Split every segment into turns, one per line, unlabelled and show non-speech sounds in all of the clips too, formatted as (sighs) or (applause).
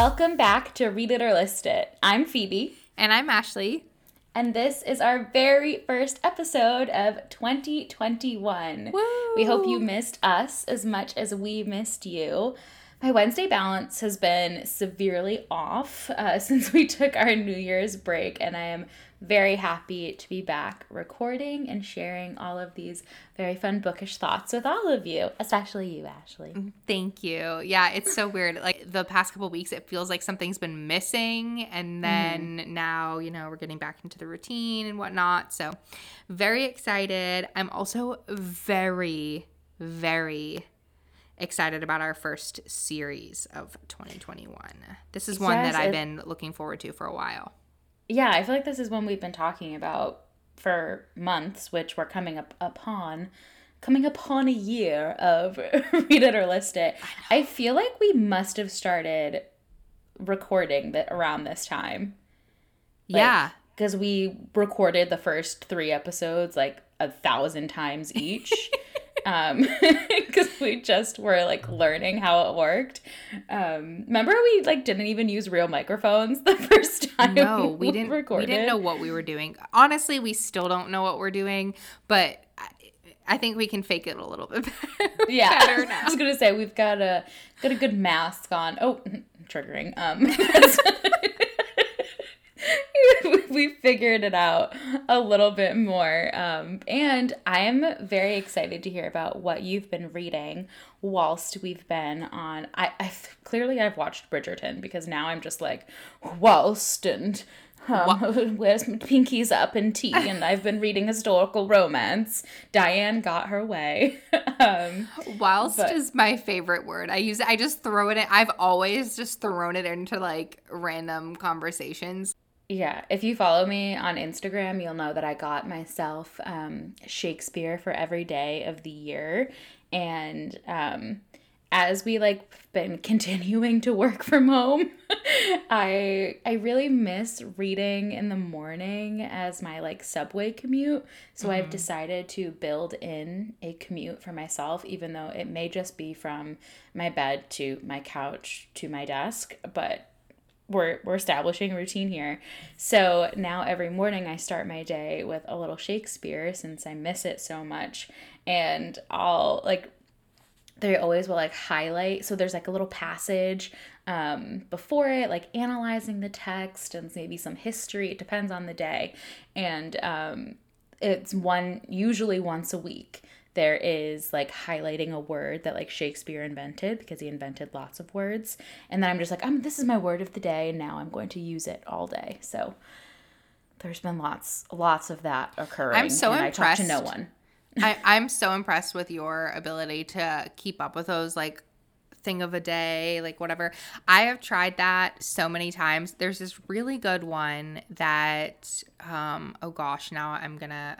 Welcome back to Read It or List It. I'm Phoebe.
And I'm Ashley.
And this is our very first episode of 2021.
Woo!
We hope you missed us as much as we missed you. My Wednesday balance has been severely off uh, (laughs) since we took our New Year's break, and I am very happy to be back recording and sharing all of these very fun bookish thoughts with all of you, especially you, Ashley.
Thank you. Yeah, it's so weird. Like the past couple weeks, it feels like something's been missing. And then mm. now, you know, we're getting back into the routine and whatnot. So, very excited. I'm also very, very excited about our first series of 2021. This is one yes, that I've been looking forward to for a while
yeah, I feel like this is one we've been talking about for months, which we're coming up upon coming upon a year of (laughs) read it or list it. I, I feel like we must have started recording that around this time.
Like, yeah.
Because we recorded the first three episodes like a thousand times each. (laughs) um (laughs) because we just were like learning how it worked um remember we like didn't even use real microphones (laughs) the first time
no we, we didn't recorded? we didn't know what we were doing honestly we still don't know what we're doing but I think we can fake it a little bit (laughs) better.
Yeah, I was gonna say we've got a got a good mask on. Oh, triggering. Um, (laughs) we figured it out a little bit more. Um, and I'm very excited to hear about what you've been reading whilst we've been on. I, I clearly I've watched Bridgerton because now I'm just like whilst and um, where's (laughs) my pinkies up and tea (laughs) and I've been reading historical romance. Diane got her way. um,
Whilst but, is my favorite word. I use it. I just throw it in. I've always just thrown it into like random conversations.
Yeah, if you follow me on Instagram, you'll know that I got myself um, Shakespeare for every day of the year, and um, as we like (laughs) been continuing to work from home, (laughs) I I really miss reading in the morning as my like subway commute. So mm-hmm. I've decided to build in a commute for myself, even though it may just be from my bed to my couch to my desk, but we're we're establishing routine here. So now every morning I start my day with a little Shakespeare since I miss it so much. And I'll like they always will like highlight so there's like a little passage um, before it like analyzing the text and maybe some history it depends on the day. And um, it's one usually once a week there is like highlighting a word that like Shakespeare invented because he invented lots of words. And then I'm just like, um, this is my word of the day, and now I'm going to use it all day. So there's been lots, lots of that occurring.
I'm so impressed.
I talk to no one.
I, I'm so impressed with your ability to keep up with those like thing of a day, like whatever. I have tried that so many times. There's this really good one that um oh gosh, now I'm going (laughs) to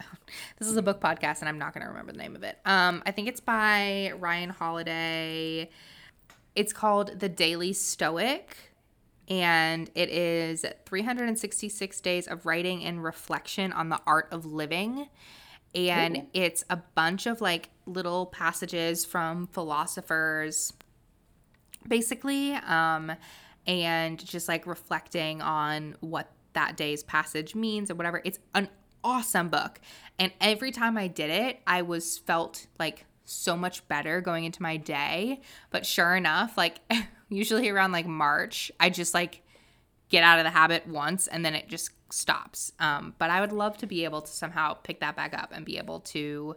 This is a book podcast and I'm not going to remember the name of it. Um I think it's by Ryan Holiday. It's called The Daily Stoic and it is 366 days of writing and reflection on the art of living and Ooh. it's a bunch of like little passages from philosophers basically, um, and just like reflecting on what that day's passage means or whatever. It's an awesome book. And every time I did it, I was felt like so much better going into my day. But sure enough, like (laughs) usually around like March, I just like get out of the habit once and then it just stops. Um, but I would love to be able to somehow pick that back up and be able to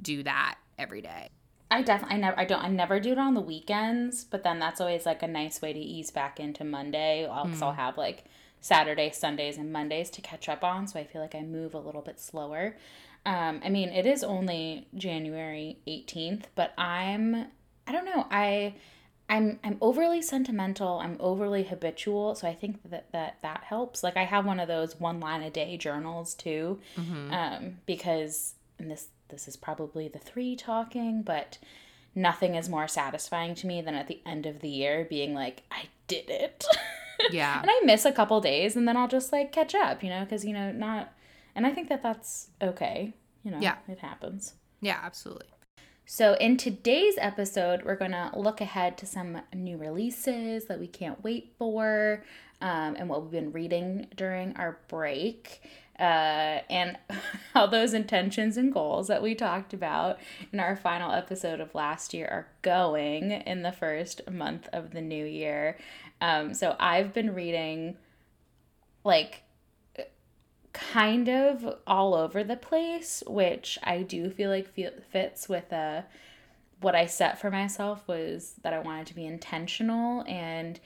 do that every day.
I definitely I never I don't I never do it on the weekends, but then that's always like a nice way to ease back into Monday. I'll, mm. I'll have like Saturday, Sundays, and Mondays to catch up on, so I feel like I move a little bit slower. Um, I mean, it is only January 18th, but I'm I don't know. I I'm I'm overly sentimental. I'm overly habitual, so I think that that that helps. Like I have one of those one line a day journals too, mm-hmm. um, because and this this is probably the three talking, but nothing is more satisfying to me than at the end of the year being like, I did it. (laughs)
Yeah.
and I miss a couple days and then I'll just like catch up, you know, because, you know, not, and I think that that's okay. You know,
yeah.
it happens.
Yeah, absolutely.
So, in today's episode, we're going to look ahead to some new releases that we can't wait for um, and what we've been reading during our break. Uh, and (laughs) all those intentions and goals that we talked about in our final episode of last year are going in the first month of the new year. Um, so, I've been reading like kind of all over the place, which I do feel like fits with uh, what I set for myself was that I wanted to be intentional and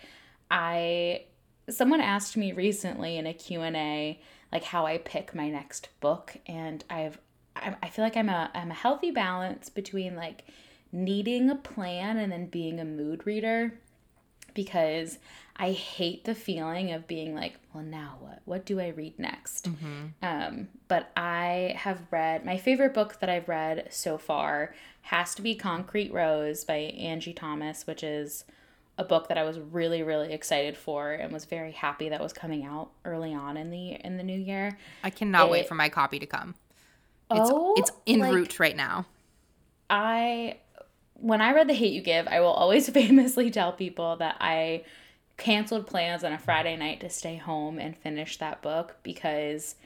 I someone asked me recently in a Q&A like how I pick my next book and I've I feel like I'm a I'm a healthy balance between like needing a plan and then being a mood reader because I hate the feeling of being like, well, now what? What do I read next? Mm-hmm. Um, but I have read my favorite book that I've read so far has to be Concrete Rose by Angie Thomas, which is a book that I was really really excited for and was very happy that was coming out early on in the in the new year.
I cannot it, wait for my copy to come. It's, oh, it's in like, route right now.
I when I read The Hate You Give, I will always (laughs) famously tell people that I canceled plans on a Friday night to stay home and finish that book because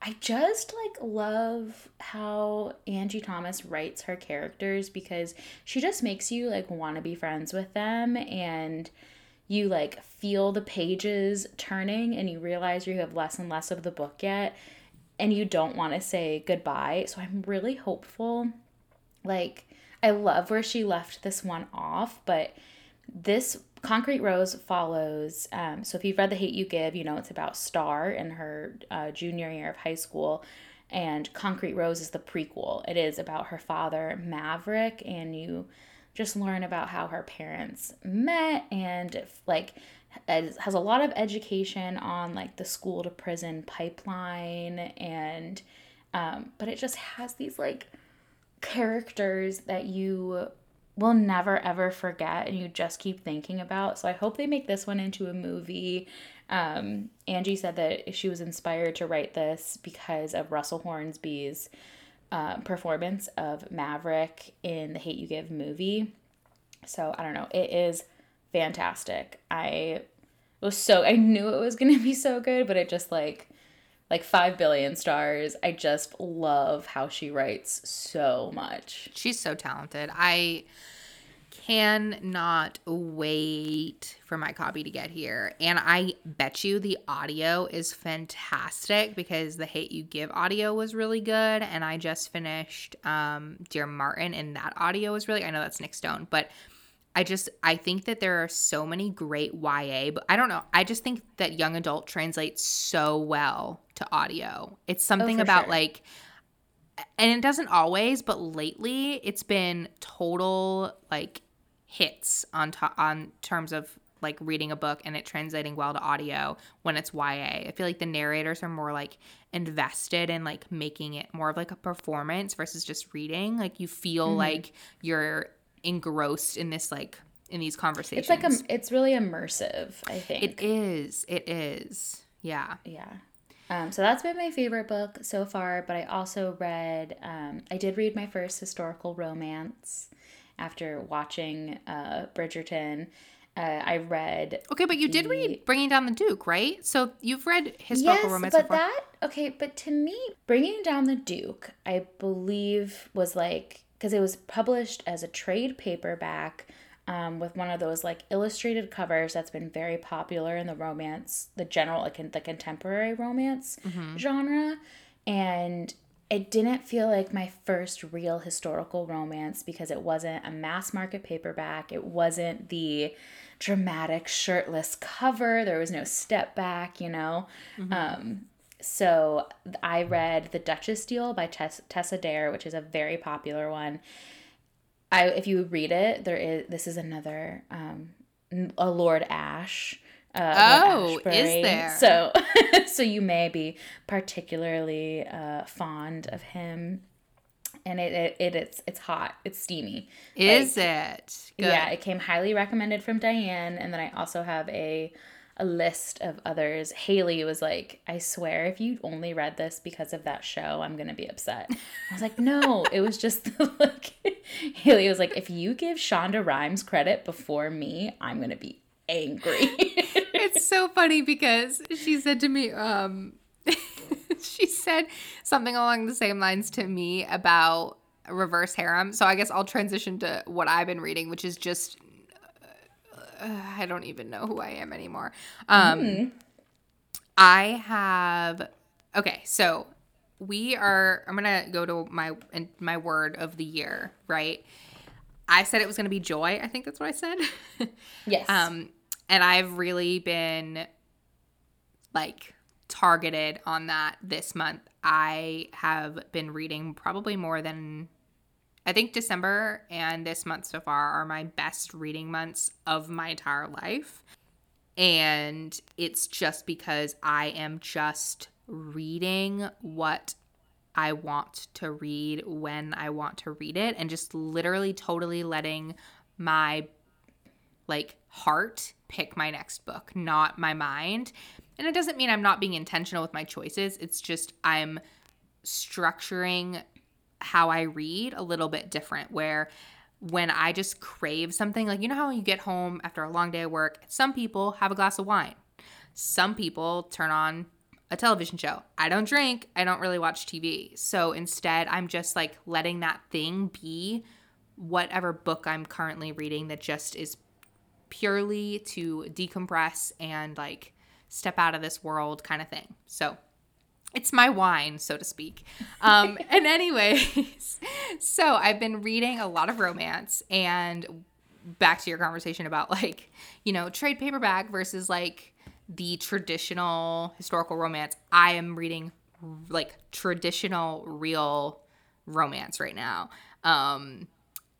I just like love how Angie Thomas writes her characters because she just makes you like want to be friends with them and you like feel the pages turning and you realize you have less and less of the book yet and you don't want to say goodbye. So I'm really hopeful. Like I love where she left this one off, but this Concrete Rose follows. Um, so if you've read The Hate You Give, you know it's about Star in her uh, junior year of high school, and Concrete Rose is the prequel. It is about her father Maverick, and you just learn about how her parents met and like has a lot of education on like the school to prison pipeline and um, but it just has these like characters that you will never ever forget and you just keep thinking about. So I hope they make this one into a movie. Um, Angie said that she was inspired to write this because of Russell Hornsby's uh, performance of Maverick in the Hate You Give movie. So I don't know. It is fantastic. I was so I knew it was going to be so good, but it just like like 5 billion stars. I just love how she writes so much.
She's so talented. I cannot wait for my copy to get here. And I bet you the audio is fantastic because the Hate You Give audio was really good. And I just finished um, Dear Martin, and that audio was really, I know that's Nic Stone, but I just I think that there are so many great YA, but I don't know. I just think that young adult translates so well to audio. It's something oh, about sure. like and it doesn't always, but lately it's been total like hits on to- on terms of like reading a book and it translating well to audio when it's YA. I feel like the narrators are more like invested in like making it more of like a performance versus just reading. Like you feel mm-hmm. like you're engrossed in this like in these conversations.
It's like a, it's really immersive, I think.
It is. It is. Yeah.
Yeah. Um, so that's been my favorite book so far, but I also read, um, I did read my first historical romance after watching uh, Bridgerton. Uh, I read.
Okay, but you the... did read Bringing Down the Duke, right? So you've read historical yes, romance.
but before. that okay, but to me, Bringing Down the Duke, I believe was like because it was published as a trade paperback um, with one of those like illustrated covers that's been very popular in the romance, the general like in the contemporary romance mm-hmm. genre, and it didn't feel like my first real historical romance because it wasn't a mass market paperback. It wasn't the dramatic shirtless cover. There was no step back, you know. Mm-hmm. Um, so I read The Duchess Deal by Tess- Tessa Dare, which is a very popular one. I if you read it, there is this is another um, a Lord Ash.
Uh, oh, is there?
So, (laughs) so you may be particularly uh, fond of him, and it, it, it it's it's hot, it's steamy.
Is like, it?
Good. Yeah, it came highly recommended from Diane, and then I also have a a list of others. Haley was like, I swear, if you only read this because of that show, I'm gonna be upset. I was like, no, it was just like (laughs) Haley was like, if you give Shonda Rhimes credit before me, I'm gonna be angry. (laughs)
it's so funny because she said to me, um, (laughs) she said something along the same lines to me about reverse harem. So I guess I'll transition to what I've been reading, which is just uh, I don't even know who I am anymore. Um, mm. I have okay, so we are. I'm gonna go to my and my word of the year, right? I said it was gonna be joy. I think that's what I said. (laughs)
yes.
Um, and I've really been like targeted on that this month. I have been reading probably more than I think December and this month so far are my best reading months of my entire life. And it's just because I am just reading what I want to read when I want to read it and just literally totally letting my like heart pick my next book, not my mind. And it doesn't mean I'm not being intentional with my choices. It's just I'm structuring how I read a little bit different where when I just crave something, like you know how you get home after a long day of work, some people have a glass of wine. Some people turn on a television show. I don't drink, I don't really watch TV. So instead, I'm just like letting that thing be whatever book I'm currently reading that just is purely to decompress and like step out of this world kind of thing. So it's my wine, so to speak. Um, (laughs) and anyways, so I've been reading a lot of romance and back to your conversation about like, you know, trade paperback versus like the traditional historical romance. I am reading like traditional real romance right now. Um,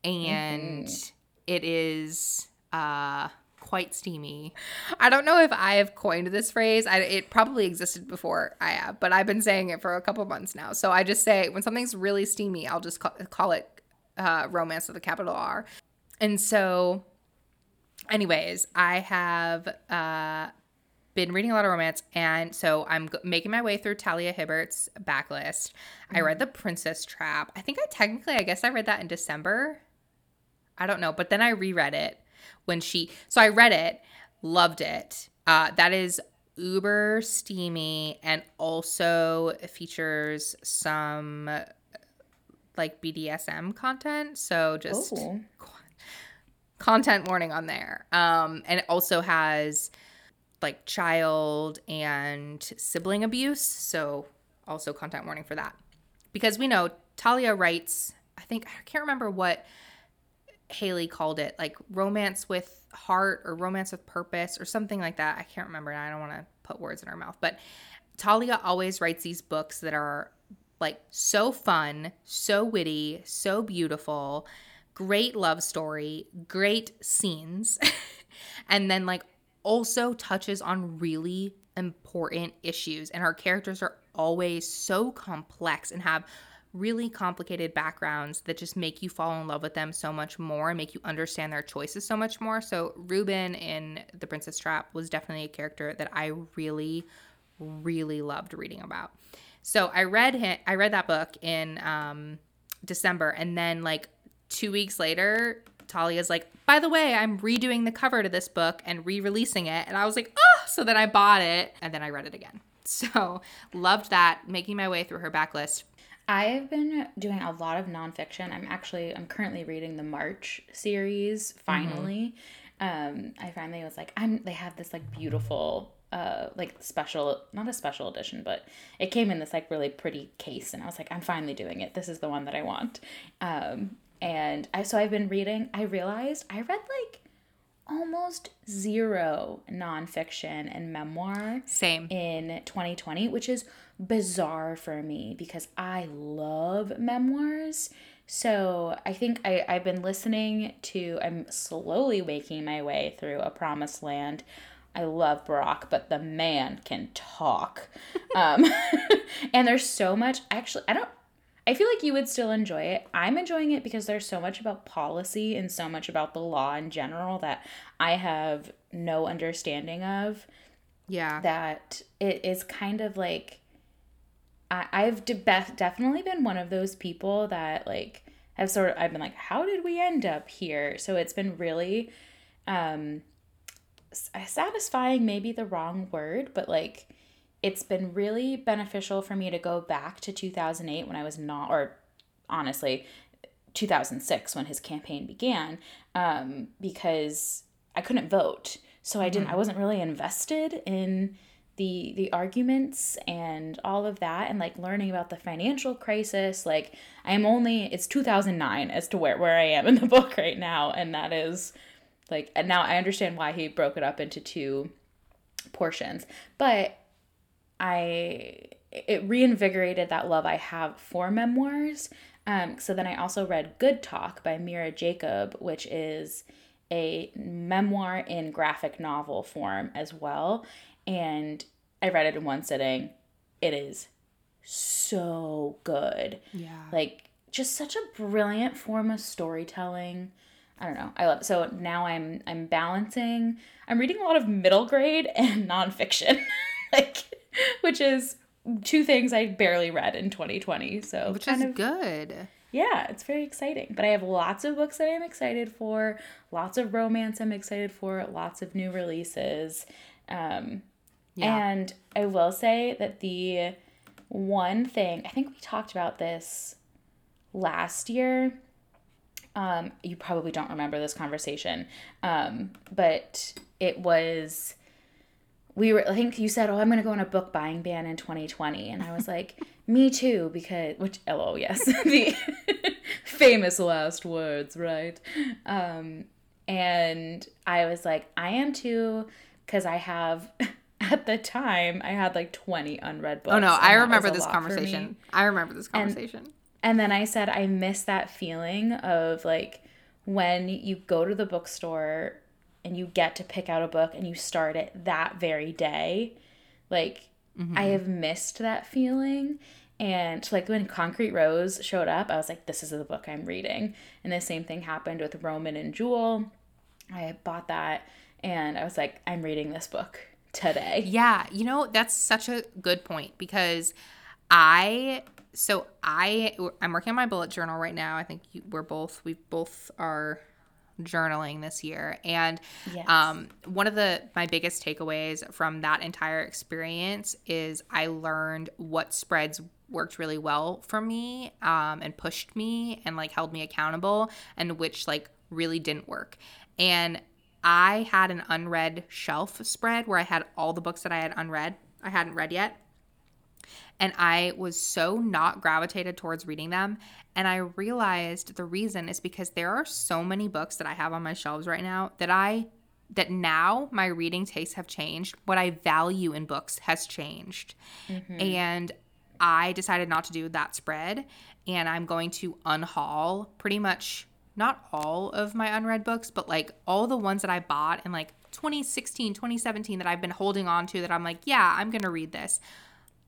and mm-hmm. it is uh quite steamy. I don't know if I have coined this phrase. I, it probably existed before I have, but I've been saying it for a couple months now. So I just say when something's really steamy, I'll just call, call it uh, romance with a capital R. And so, anyways, I have uh, been reading a lot of romance, and so I'm g- making my way through Talia Hibbert's backlist. Mm-hmm. I read The Princess Trap. I think I technically, I guess I read that in December. I don't know, but then I reread it when she so I read it, loved it. Uh, that is uber steamy and also features some like BDSM content. So just content warning on there. Um, and it also has like child and sibling abuse. So also content warning for that. Because we know Talia writes, I think I can't remember what Haley called it like romance with heart or romance with purpose or something like that. I can't remember. I don't want to put words in her mouth, but Talia always writes these books that are like so fun, so witty, so beautiful, great love story, great scenes, (laughs) and then like also touches on really important issues. And her characters are always so complex and have really complicated backgrounds that just make you fall in love with them so much more and make you understand their choices so much more. So Ruben in The Princess Trap was definitely a character that I really really loved reading about. So I read him, I read that book in um, December and then like 2 weeks later Talia's like, by the way, I'm redoing the cover to this book and re-releasing it. And I was like, oh, so then I bought it and then I read it again. (laughs) So loved that, making my way through her backlist.
I've been doing a lot of nonfiction. I'm actually I'm currently reading the March series finally. Mm-hmm. Um, I finally was like, I'm they have this like beautiful uh like special not a special edition, but it came in this like really pretty case and I was like, I'm finally doing it. This is the one that I want. Um and I so I've been reading, I realized I read like almost zero nonfiction and memoir.
Same.
In 2020, which is bizarre for me because I love memoirs. So I think I, I've been listening to, I'm slowly making my way through A Promised Land. I love Barack, but the man can talk. um, (laughs) and there's so much, actually, I don't, I feel like you would still enjoy it. I'm enjoying it because there's so much about policy and so much about the law in general that I have no understanding of.
Yeah.
That it is kind of like I, I've de- definitely been one of those people that like have sort of I've been like, how did we end up here? So it's been really um satisfying maybe the wrong word, but like it's been really beneficial for me to go back to 2008 when I was not or honestly 2006 when his campaign began um, because I couldn't vote. So I didn't I wasn't really invested in the the arguments and all of that and like learning about the financial crisis like i am only it's 2009 as to where where i am in the (laughs) book right now and that is like and now i understand why he broke it up into two portions. But i it reinvigorated that love i have for memoirs. Um so then i also read good talk by mira jacob which is a memoir in graphic novel form as well and I read it in one sitting. It is so good.
Yeah.
Like just such a brilliant form of storytelling. I don't know. I love it. so now I'm I'm balancing. I'm reading a lot of middle grade and (laughs) nonfiction, (laughs) like which is two things I barely read in 2020. So
which is of, good.
Yeah, it's very exciting. But I have lots of books that I'm excited for, lots of romance I'm excited for, lots of new releases. Um, yeah. And I will say that the one thing, I think we talked about this last year. Um, you probably don't remember this conversation, um, but it was we were I think you said, "Oh, I'm going to go on a book buying ban in 2020." And I was (laughs) like, "Me too," because which LO, yes. (laughs) the famous last words, right? Um and I was like, "I am too cuz I have at the time I had like 20 unread books.
Oh no, I remember this conversation. I remember this conversation.
And, and then I said I miss that feeling of like when you go to the bookstore and you get to pick out a book and you start it that very day. Like mm-hmm. I have missed that feeling. And like when Concrete Rose showed up, I was like, this is the book I'm reading. And the same thing happened with Roman and Jewel. I bought that and I was like, I'm reading this book today.
Yeah, you know, that's such a good point because I so I I'm working on my bullet journal right now. I think you, we're both we both are journaling this year and yes. um, one of the my biggest takeaways from that entire experience is i learned what spreads worked really well for me um, and pushed me and like held me accountable and which like really didn't work and I had an unread shelf spread where I had all the books that I had unread, I hadn't read yet. And I was so not gravitated towards reading them. And I realized the reason is because there are so many books that I have on my shelves right now that I that now my reading tastes have changed. What I value in books has changed. Mm-hmm. And I decided not to do that spread. And I'm going to unhaul pretty much not all of my unread books, but like all the ones that I bought in like 2016, 2017 that I've been holding on to that I'm like, yeah, I'm going to read this.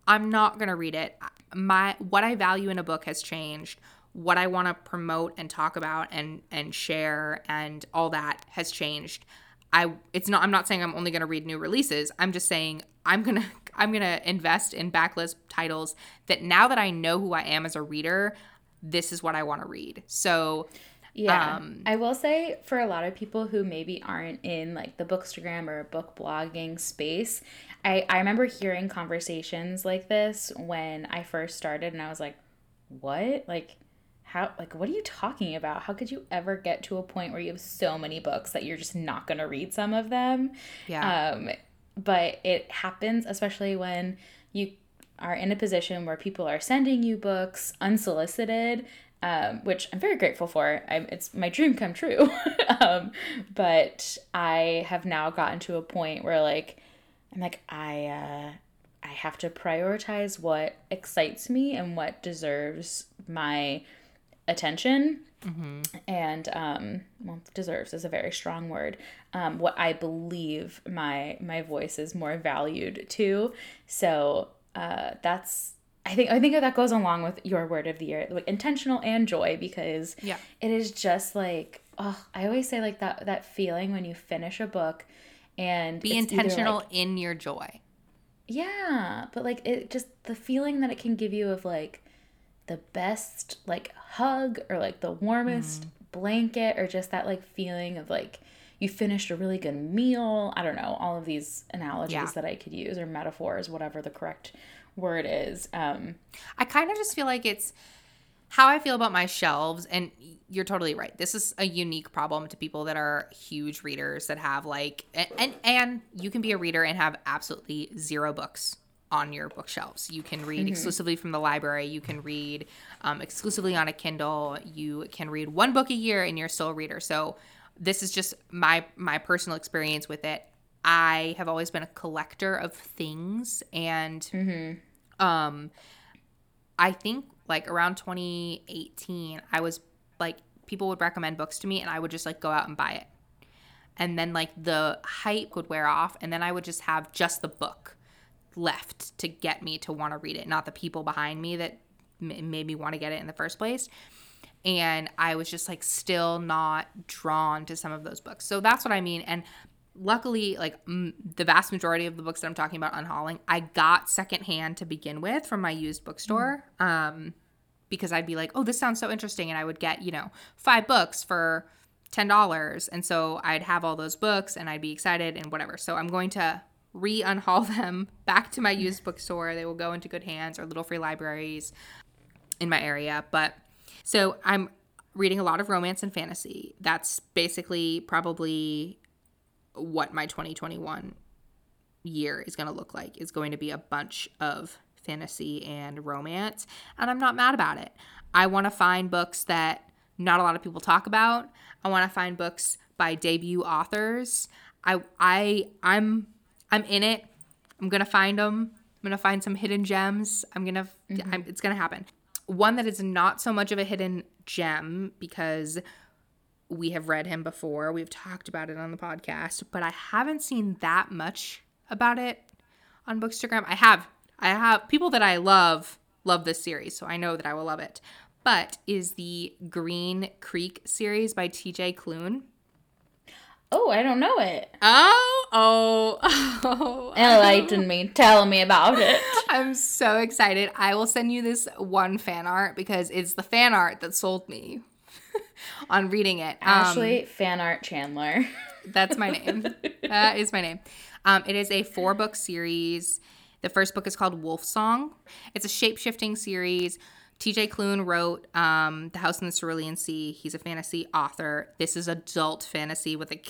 I'm not going to read it. My what I value in a book has changed. What I want to promote and talk about and and share and all that has changed. I it's not I'm not saying I'm only going to read new releases. I'm just saying I'm going (laughs) to I'm going to invest in backlist titles that now that I know who I am as a reader, this is what I want to read. So
yeah. Um, I will say for a lot of people who maybe aren't in like the bookstagram or book blogging space, I, I remember hearing conversations like this when I first started and I was like, what? Like, how, like, what are you talking about? How could you ever get to a point where you have so many books that you're just not going to read some of them? Yeah. Um, but it happens, especially when you are in a position where people are sending you books unsolicited um, which I'm very grateful for. I'm, it's my dream come true. (laughs) um, but I have now gotten to a point where like I'm like I uh, I have to prioritize what excites me and what deserves my attention. Mm-hmm. And um, well, deserves is a very strong word. Um, what I believe my my voice is more valued to. So uh, that's I think I think that goes along with your word of the year, like intentional and joy, because
yeah,
it is just like oh, I always say like that that feeling when you finish a book and
be intentional like, in your joy.
Yeah, but like it just the feeling that it can give you of like the best like hug or like the warmest mm. blanket or just that like feeling of like you finished a really good meal. I don't know, all of these analogies
Yeah.
that I could use or metaphors, whatever the correct word is. Um,
I kind of just feel like it's how I feel about my shelves. And you're totally right. This is a unique problem to people that are huge readers that have like, and, and, and you can be a reader and have absolutely zero books on your bookshelves. You can read exclusively from the library. You can read um, exclusively on a Kindle. You can read one book a year and you're still a reader. So this is just my my personal experience with it. I have always been a collector of things and um I think like around 2018, I was like, people would recommend books to me and I would just like go out and buy it. And then like the hype would wear off and then I would just have just the book left to get me to want to read it, not the people behind me that m- made me want to get it in the first place. And I was just like still not drawn to some of those books. So that's what I mean. And luckily, like mm, the vast majority of the books that I'm talking about unhauling, I got secondhand to begin with from my used bookstore. Um, because I'd be like, oh, this sounds so interesting. And I would get, you know, five books for $10. And so I'd have all those books and I'd be excited and whatever. So I'm going to re unhaul (laughs) them back to my used bookstore. They will go into good hands or little free libraries in my area. But so I'm reading a lot of romance and fantasy. That's basically probably what my 2021 year is going to look like is going to be a bunch of fantasy and romance and i'm not mad about it. I want to find books that not a lot of people talk about. I want to find books by debut authors. I i i'm i'm in it. I'm gonna find them i'm gonna find some hidden gems. I'm gonna mm-hmm. I'm, it's gonna happen. One that is not so much of a hidden gem because we have read him before. We've talked about it on the podcast, but I haven't seen that much about it on Bookstagram. I have I have people that I love love this series, so I know that I will love it. But is the Green Creek series by TJ Klune.
oh, I don't know it.
Oh, oh, oh.
Enlighten me. Tell me about it. (laughs)
I'm so excited. I will send you this one fan art because it's the fan art that sold me (laughs) on reading it. Um,
Ashley fan art Chandler. (laughs)
That's my name. that is my name. Um, it is a four book series. The first book is called Wolf Song. It's a shape shifting series. TJ Klune wrote um, The House in the Cerulean Sea. He's a fantasy author. This is adult fantasy with a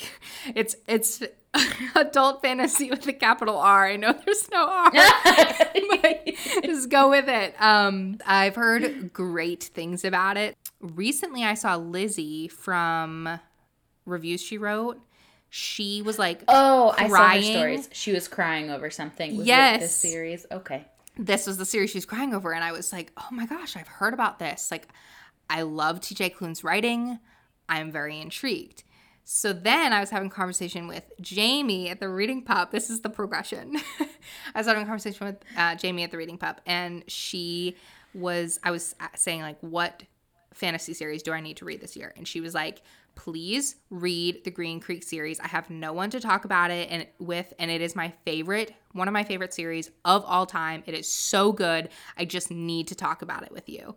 it's it's (laughs) adult fantasy with a capital R. I know there's no R. (laughs) just go with it. Um, I've heard great things about it. Recently, I saw Lizzie from reviews she wrote. She was like,
Oh, I saw her stories. She was crying over something. Was
Yes.
This series. Okay.
This was the series she was crying over, and I was like, oh my gosh, I've heard about this. Like, I love TJ Klune's writing. I'm very intrigued. So then I was having a conversation with Jamie at the Reading Pub. This is the progression. (laughs) I was having a conversation with uh, Jamie at the Reading Pub, and she was, I was saying, like, what fantasy series do I need to read this year? And she was like, please read the Green Creek series. I have no one to talk about it and with, and it is my favorite, one of my favorite series of all time. It is so good. I just need to talk about it with you.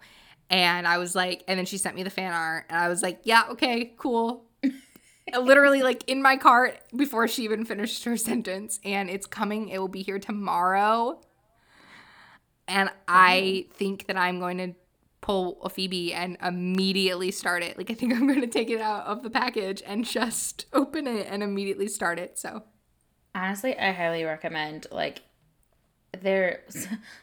And I was like, and then she sent me the fan art, and I was like, yeah, okay, cool. (laughs) Literally, like in my cart before she even finished her sentence, and it's coming. It will be here tomorrow. And I think that I'm going to pull a Phoebe and immediately start it. Like I think I'm going to take it out of the package and just (laughs) open it and immediately start it. So
Honestly, I highly recommend like they're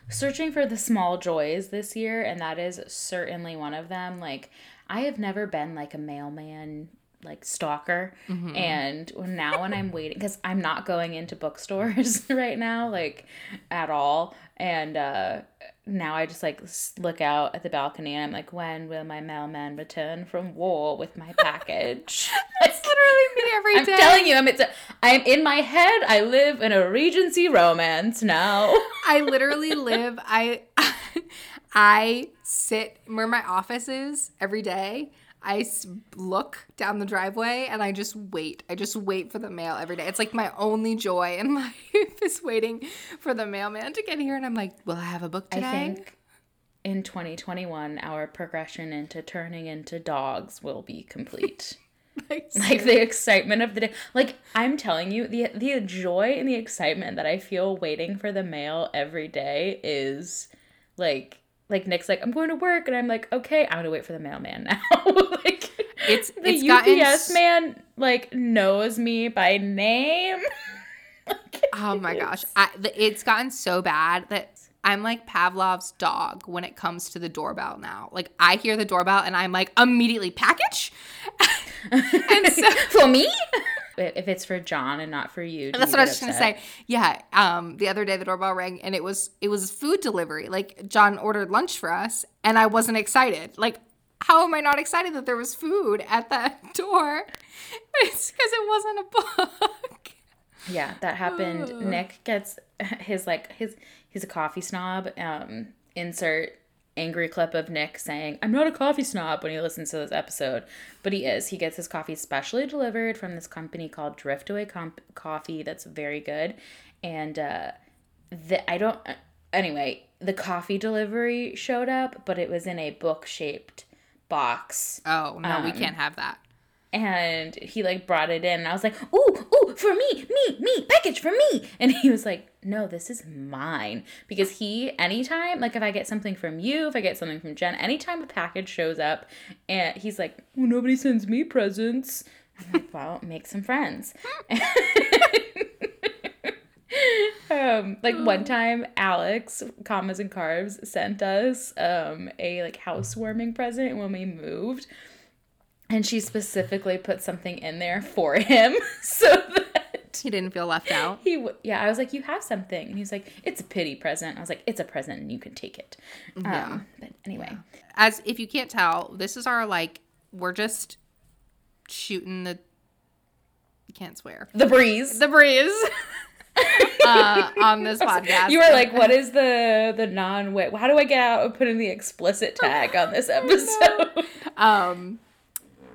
searching for the small joys this year and that is certainly one of them. Like I have never been like a mailman like stalker and now when I'm waiting cuz I'm not going into bookstores (laughs) right now like at all and uh now I just like look out at the balcony and I'm like when will my mailman return from war with my package? (laughs)
that's literally me every
I'm
day.
telling you, I'm it's a, I'm in my head. I live in a Regency romance now. (laughs)
I literally live. I (laughs) I sit where my office is every day. I look down the driveway and I just wait. I just wait for the mail every day. It's like my only joy in (laughs) life is waiting for the mailman to get here. And I'm like, will I have a book
I
today?
think in 2021 our progression into turning into dogs will be complete. (laughs) like, like the excitement of the day. Like I'm telling you, the the joy and the excitement that I feel waiting for the mail every day is like like Nick's like I'm going to work and I'm like okay I'm gonna wait for the mailman now. (laughs) like
it's
the
it's
UPS
gotten,
man like knows me by name. (laughs)
oh my gosh, I, it's gotten so bad that I'm like Pavlov's dog when it comes to the doorbell now. Like I hear the doorbell and I'm like immediately package. (laughs)
and so for me, if it's for John and not for you,
that's what I was just gonna say. Yeah. Um, the other day the doorbell rang and it was it was food delivery. Like John ordered lunch for us and I wasn't excited. Like how am I not excited that there was food at that (laughs) door? It's because it wasn't a book.
Yeah, that happened. Nick gets (laughs) his like his he's a coffee snob. Um, insert angry clip of Nick saying, I'm not a coffee snob when he listens to this episode. But he is. He gets his coffee specially delivered from this company called Driftaway Comp- Coffee that's very good. And uh, the, I don't, anyway, the coffee delivery showed up, but it was in a book shaped box.
Oh, no, um, we can't have that
and he like brought it in and I was like, "Ooh, ooh, for me, me, me, package for me." And he was like, "No, this is mine." Because he anytime like if I get something from you, if I get something from Jen, anytime a package shows up and he's like, well, nobody sends me presents." I'm like, (laughs) "Well, make some friends." (laughs) um like one (sighs) time Alex, commas and carbs sent us um a like housewarming present when we moved and she specifically put something in there for him (laughs) so that
he didn't feel left out.
He yeah, I was like, "You have something," and he's like, "It's a pity present." I was like, "It's a present, and you can take it." Yeah. Um, but anyway,
as if you can't tell, this is our like we're just shooting the. You can't swear.
The breeze.
The breeze. (laughs) uh, on this podcast.
You were like, "What is the the non way? How do I get out and put in the explicit tag on this (laughs) episode?"
um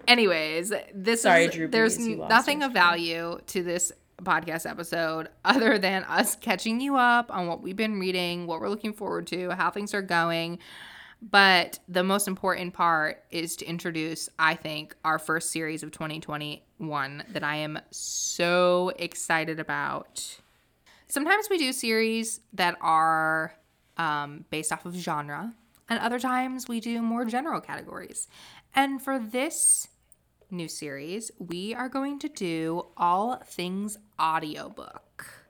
Anyways, this Sorry, is Drew there's nothing of value to this podcast episode (laughs) other than us catching you up on what we've been reading, what we're looking forward to, how things are going. But the most important part is to introduce, I think, our first series of 2021 that I am so excited about. Sometimes we do series that are um, based off of genre, and other times we do more general categories. And for this new series, we are going to do all things audiobook.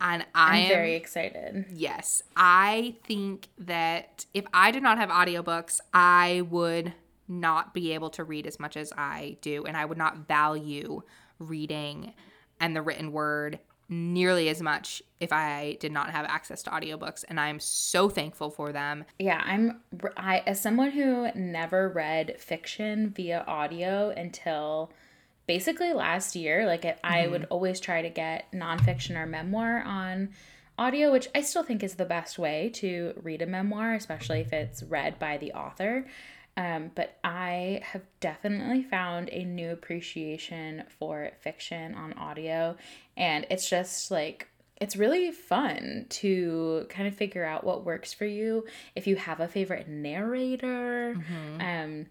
And I
am very excited.
Yes. I think that if I did not have audiobooks, I would not be able to read as much as I do. And I would not value reading and the written word nearly as much if I did not have access to audiobooks and I'm so thankful for them.
Yeah, I'm I as someone who never read fiction via audio until basically last year, like it, mm-hmm. I would always try to get nonfiction or memoir on audio, which I still think is the best way to read a memoir, especially if it's read by the author. Um, but I have definitely found a new appreciation for fiction on audio. And it's just like, it's really fun to kind of figure out what works for you. If you have a favorite narrator, mm-hmm. um,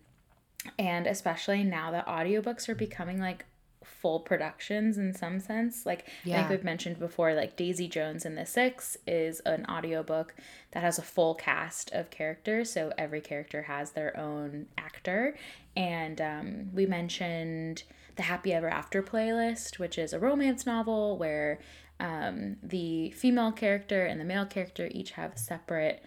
and especially now that audiobooks are becoming like full productions in some sense. Like yeah. I think we've mentioned before, like Daisy Jones and the Six is an audiobook that has a full cast of characters. So every character has their own actor. And um, we mentioned the Happy Ever After playlist, which is a romance novel where um, the female character and the male character each have separate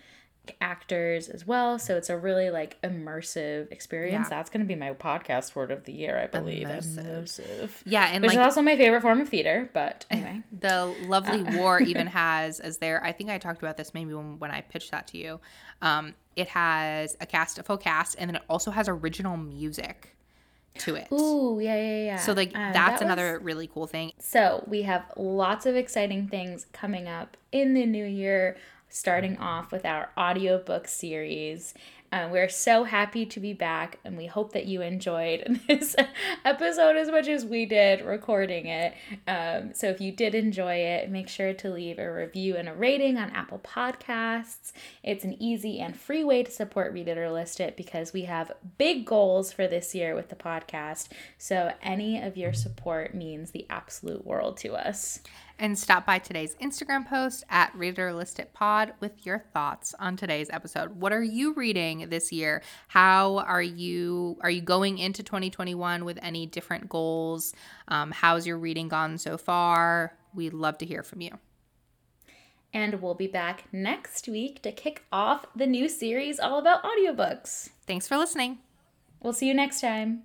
actors as well. So it's a really like immersive experience. Yeah. That's going to be my podcast word of the year, I believe. Immersive. immersive.
Yeah, and
which
like,
is also my favorite form of theater. But (laughs) anyway,
the Lovely uh. War (laughs) even has as there. I think I talked about this maybe when when I pitched that to you. Um, it has a cast, a full cast, and then it also has original music to it.
Ooh, yeah, yeah, yeah.
So like um, that's that another was... really cool thing.
So we have lots of exciting things coming up in the new year starting off with our audiobook series. Uh, we're so happy to be back, and we hope that you enjoyed (laughs) this episode as much as we did recording it. Um, so if you did enjoy it, make sure to leave a review and a rating on Apple Podcasts. It's an easy and free way to support Read It or List It because we have big goals for this year with the podcast. So any of your support means the absolute world to us
and stop by today's Instagram post at Reader List Pod with your thoughts on today's episode. What are you reading this year? How are you are you going into 2021 with any different goals? Um, how's your reading gone so far? We'd love to hear from you.
And we'll be back next week to kick off the new series all about audiobooks.
Thanks for listening.
We'll see you next time.